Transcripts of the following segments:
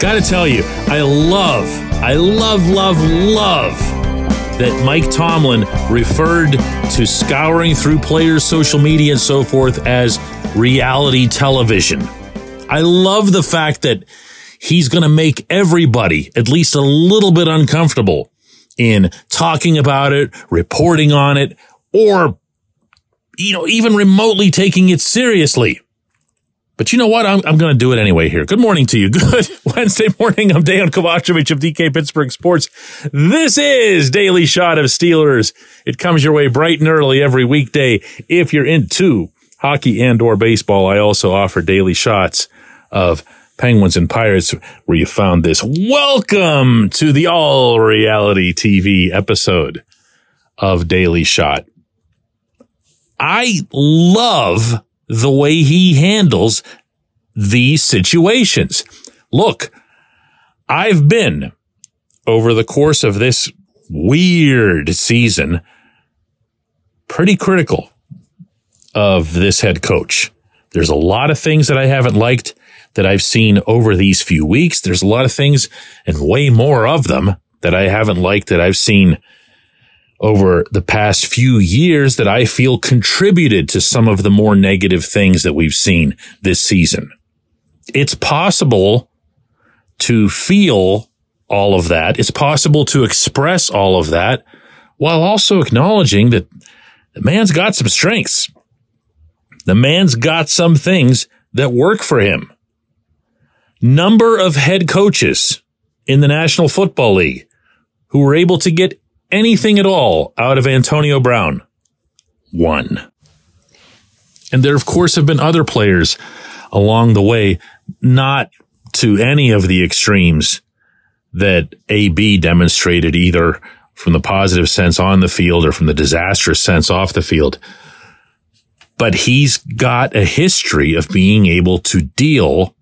Gotta tell you, I love, I love, love, love that Mike Tomlin referred to scouring through players' social media and so forth as reality television. I love the fact that he's going to make everybody at least a little bit uncomfortable in talking about it, reporting on it, or, you know, even remotely taking it seriously. But you know what? I'm, I'm going to do it anyway here. Good morning to you. Good Wednesday morning. I'm Dejan Kovacevic of DK Pittsburgh Sports. This is Daily Shot of Steelers. It comes your way bright and early every weekday. If you're into hockey and or baseball, I also offer daily shots of Penguins and Pirates where you found this. Welcome to the all reality TV episode of Daily Shot. I love the way he handles these situations. Look, I've been over the course of this weird season pretty critical of this head coach. There's a lot of things that I haven't liked that I've seen over these few weeks. There's a lot of things and way more of them that I haven't liked that I've seen over the past few years that I feel contributed to some of the more negative things that we've seen this season. It's possible to feel all of that. It's possible to express all of that while also acknowledging that the man's got some strengths. The man's got some things that work for him. Number of head coaches in the National Football League who were able to get anything at all out of Antonio Brown? One. And there, of course, have been other players along the way, not to any of the extremes that AB demonstrated either from the positive sense on the field or from the disastrous sense off the field. But he's got a history of being able to deal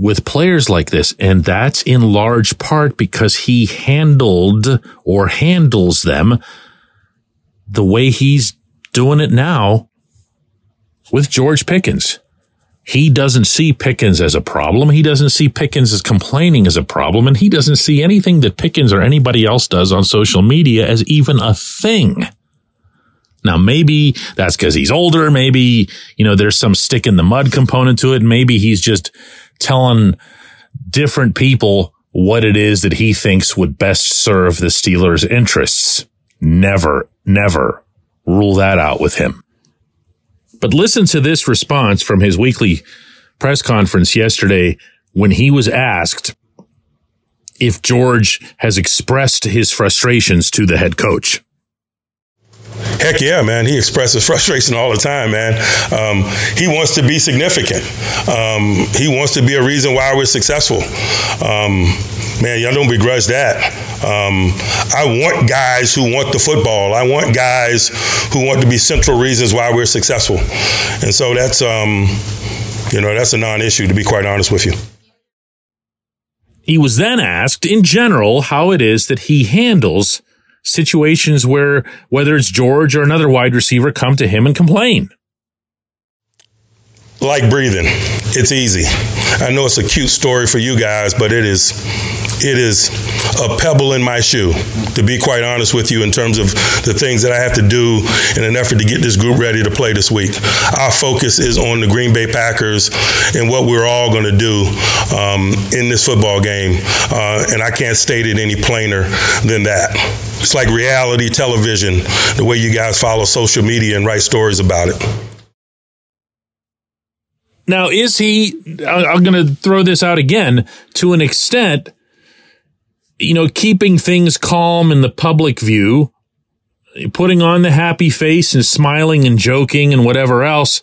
with players like this. And that's in large part because he handled or handles them the way he's doing it now with George Pickens. He doesn't see Pickens as a problem. He doesn't see Pickens as complaining as a problem. And he doesn't see anything that Pickens or anybody else does on social media as even a thing. Now, maybe that's because he's older. Maybe, you know, there's some stick in the mud component to it. Maybe he's just telling different people what it is that he thinks would best serve the Steelers' interests. Never, never rule that out with him. But listen to this response from his weekly press conference yesterday when he was asked if George has expressed his frustrations to the head coach. Heck yeah, man. He expresses frustration all the time, man. Um, he wants to be significant. Um, he wants to be a reason why we're successful. Um, man, y'all don't begrudge that. Um, I want guys who want the football. I want guys who want to be central reasons why we're successful. And so that's, um, you know, that's a non-issue, to be quite honest with you. He was then asked in general how it is that he handles situations where whether it's George or another wide receiver come to him and complain? Like breathing. It's easy. I know it's a cute story for you guys, but it is it is a pebble in my shoe, to be quite honest with you, in terms of the things that I have to do in an effort to get this group ready to play this week. Our focus is on the Green Bay Packers and what we're all going to do um, in this football game. Uh, and I can't state it any plainer than that. It's like reality television, the way you guys follow social media and write stories about it. Now, is he, I'm going to throw this out again, to an extent, you know, keeping things calm in the public view, putting on the happy face and smiling and joking and whatever else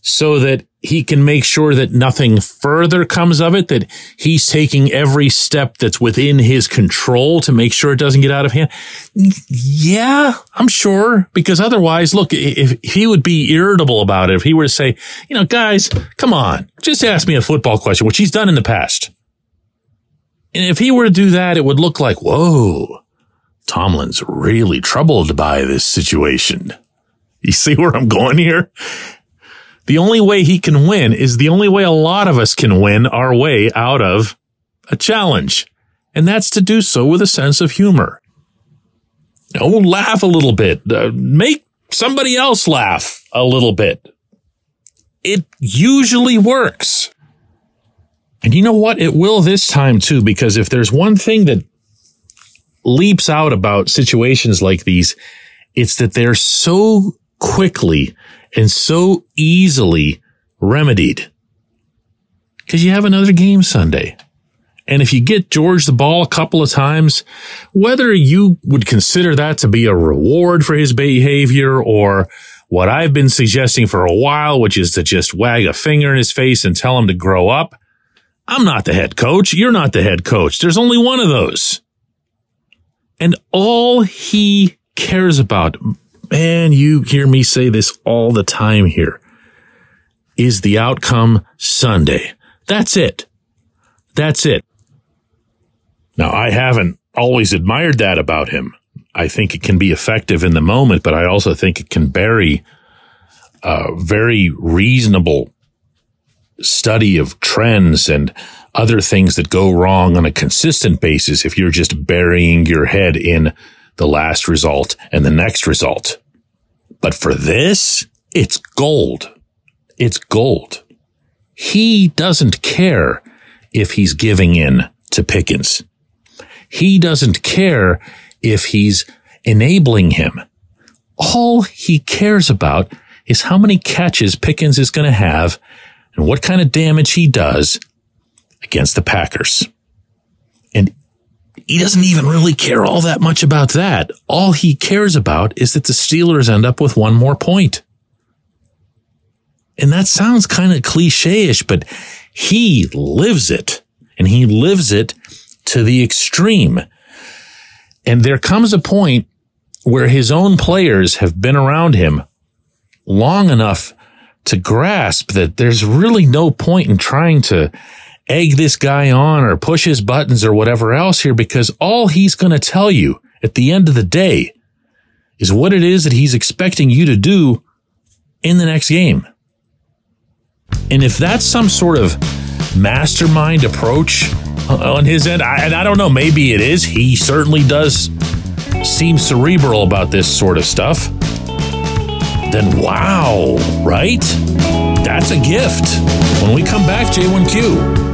so that he can make sure that nothing further comes of it, that he's taking every step that's within his control to make sure it doesn't get out of hand. Yeah, I'm sure. Because otherwise, look, if he would be irritable about it, if he were to say, you know, guys, come on, just ask me a football question, which he's done in the past. And if he were to do that, it would look like, whoa, Tomlin's really troubled by this situation. You see where I'm going here? The only way he can win is the only way a lot of us can win our way out of a challenge, and that's to do so with a sense of humor. Oh, laugh a little bit. Uh, make somebody else laugh a little bit. It usually works. And you know what? It will this time too, because if there's one thing that leaps out about situations like these, it's that they're so quickly and so easily remedied. Because you have another game Sunday. And if you get George the ball a couple of times, whether you would consider that to be a reward for his behavior or what I've been suggesting for a while, which is to just wag a finger in his face and tell him to grow up. I'm not the head coach. You're not the head coach. There's only one of those. And all he cares about, man, you hear me say this all the time here, is the outcome Sunday. That's it. That's it. Now, I haven't always admired that about him. I think it can be effective in the moment, but I also think it can bury a very reasonable study of trends and other things that go wrong on a consistent basis if you're just burying your head in the last result and the next result. But for this, it's gold. It's gold. He doesn't care if he's giving in to Pickens. He doesn't care if he's enabling him. All he cares about is how many catches Pickens is going to have and what kind of damage he does against the Packers. And he doesn't even really care all that much about that. All he cares about is that the Steelers end up with one more point. And that sounds kind of cliche ish, but he lives it and he lives it to the extreme. And there comes a point where his own players have been around him long enough to grasp that there's really no point in trying to egg this guy on or push his buttons or whatever else here because all he's going to tell you at the end of the day is what it is that he's expecting you to do in the next game. And if that's some sort of mastermind approach on his end, I, and I don't know, maybe it is. He certainly does seem cerebral about this sort of stuff. Then wow, right? That's a gift. When we come back, J1Q.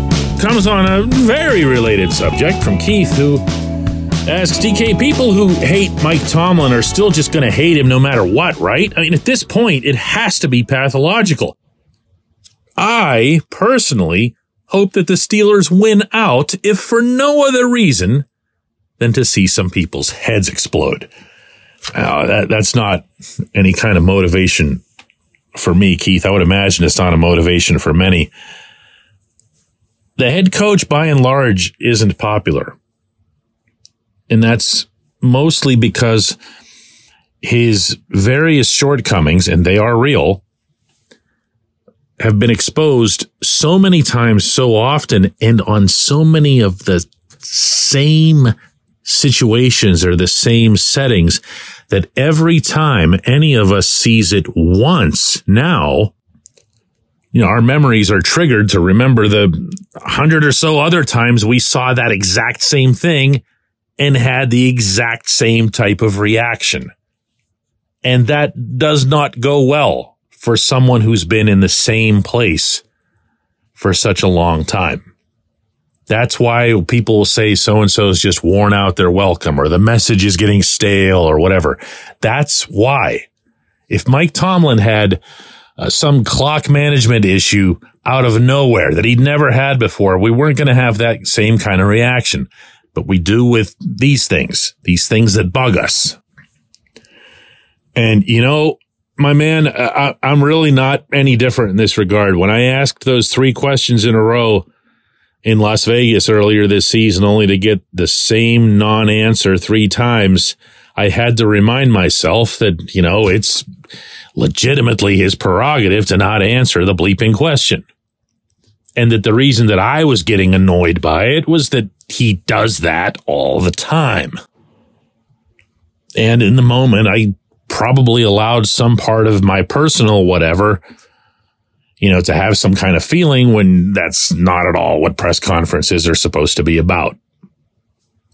comes on a very related subject from Keith, who asks DK, people who hate Mike Tomlin are still just going to hate him no matter what, right? I mean, at this point, it has to be pathological. I personally hope that the Steelers win out, if for no other reason than to see some people's heads explode. Now, that, that's not any kind of motivation for me, Keith. I would imagine it's not a motivation for many the head coach by and large isn't popular. And that's mostly because his various shortcomings, and they are real, have been exposed so many times, so often, and on so many of the same situations or the same settings that every time any of us sees it once now, you know, our memories are triggered to remember the hundred or so other times we saw that exact same thing and had the exact same type of reaction. And that does not go well for someone who's been in the same place for such a long time. That's why people say so and so is just worn out their welcome or the message is getting stale or whatever. That's why. If Mike Tomlin had uh, some clock management issue out of nowhere that he'd never had before, we weren't going to have that same kind of reaction. But we do with these things, these things that bug us. And you know, my man, I, I'm really not any different in this regard. When I asked those three questions in a row in Las Vegas earlier this season, only to get the same non answer three times, I had to remind myself that, you know, it's legitimately his prerogative to not answer the bleeping question. And that the reason that I was getting annoyed by it was that he does that all the time. And in the moment, I probably allowed some part of my personal whatever, you know, to have some kind of feeling when that's not at all what press conferences are supposed to be about.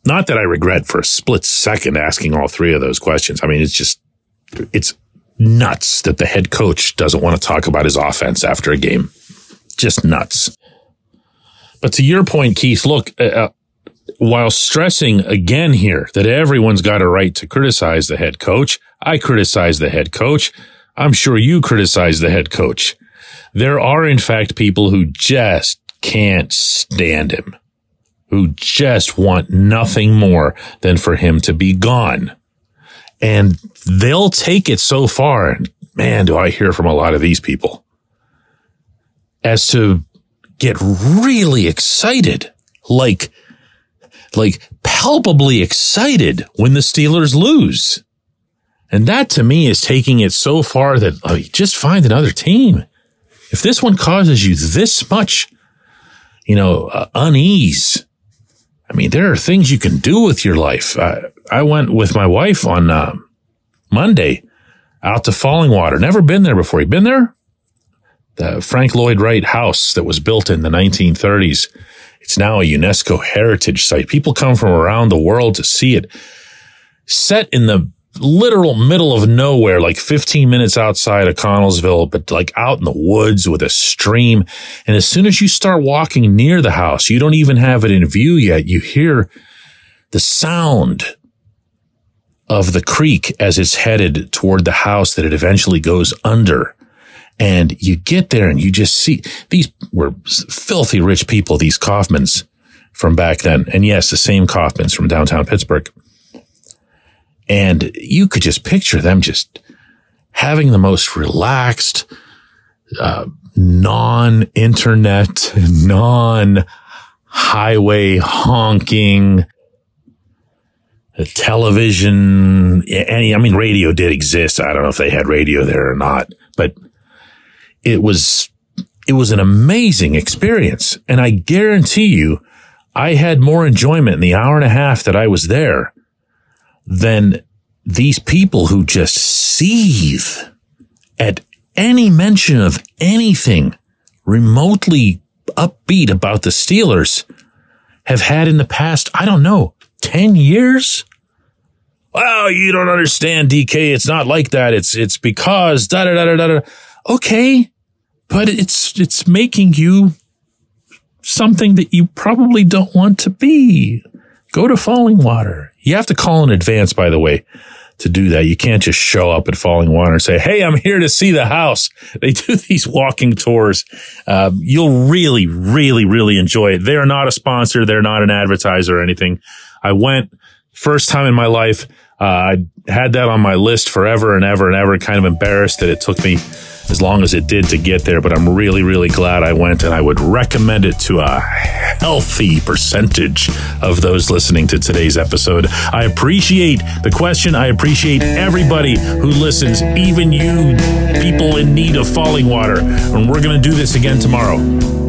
Not that I regret for a split second asking all three of those questions. I mean, it's just, it's nuts that the head coach doesn't want to talk about his offense after a game. Just nuts. But to your point, Keith, look, uh, uh while stressing again here that everyone's got a right to criticize the head coach, I criticize the head coach. I'm sure you criticize the head coach. There are, in fact, people who just can't stand him, who just want nothing more than for him to be gone. And they'll take it so far. Man, do I hear from a lot of these people as to get really excited, like, like palpably excited when the Steelers lose. And that to me is taking it so far that oh, just find another team. If this one causes you this much, you know, uh, unease, I mean, there are things you can do with your life. Uh, I went with my wife on uh, Monday out to Fallingwater. Never been there before. You been there? The Frank Lloyd Wright house that was built in the 1930s. It's now a UNESCO heritage site. People come from around the world to see it. Set in the literal middle of nowhere, like 15 minutes outside of Connellsville, but like out in the woods with a stream. And as soon as you start walking near the house, you don't even have it in view yet. You hear the sound of the creek as it's headed toward the house that it eventually goes under. And you get there and you just see these were filthy rich people, these Kaufmans from back then. And yes, the same Kaufmans from downtown Pittsburgh. And you could just picture them just having the most relaxed, uh, non-internet, non-highway honking, uh, television, any, I mean, radio did exist. I don't know if they had radio there or not, but it was, it was an amazing experience. And I guarantee you, I had more enjoyment in the hour and a half that I was there than these people who just seethe at any mention of anything remotely upbeat about the Steelers have had in the past, I don't know, 10 years? Well, you don't understand, DK. It's not like that. It's, it's because da da da da da. Okay. But it's, it's making you something that you probably don't want to be. Go to Fallingwater. You have to call in advance, by the way, to do that. You can't just show up at Fallingwater and say, Hey, I'm here to see the house. They do these walking tours. Uh, you'll really, really, really enjoy it. They're not a sponsor. They're not an advertiser or anything. I went first time in my life. Uh, I had that on my list forever and ever and ever. Kind of embarrassed that it took me as long as it did to get there, but I'm really, really glad I went and I would recommend it to a healthy percentage of those listening to today's episode. I appreciate the question. I appreciate everybody who listens, even you people in need of falling water. And we're going to do this again tomorrow.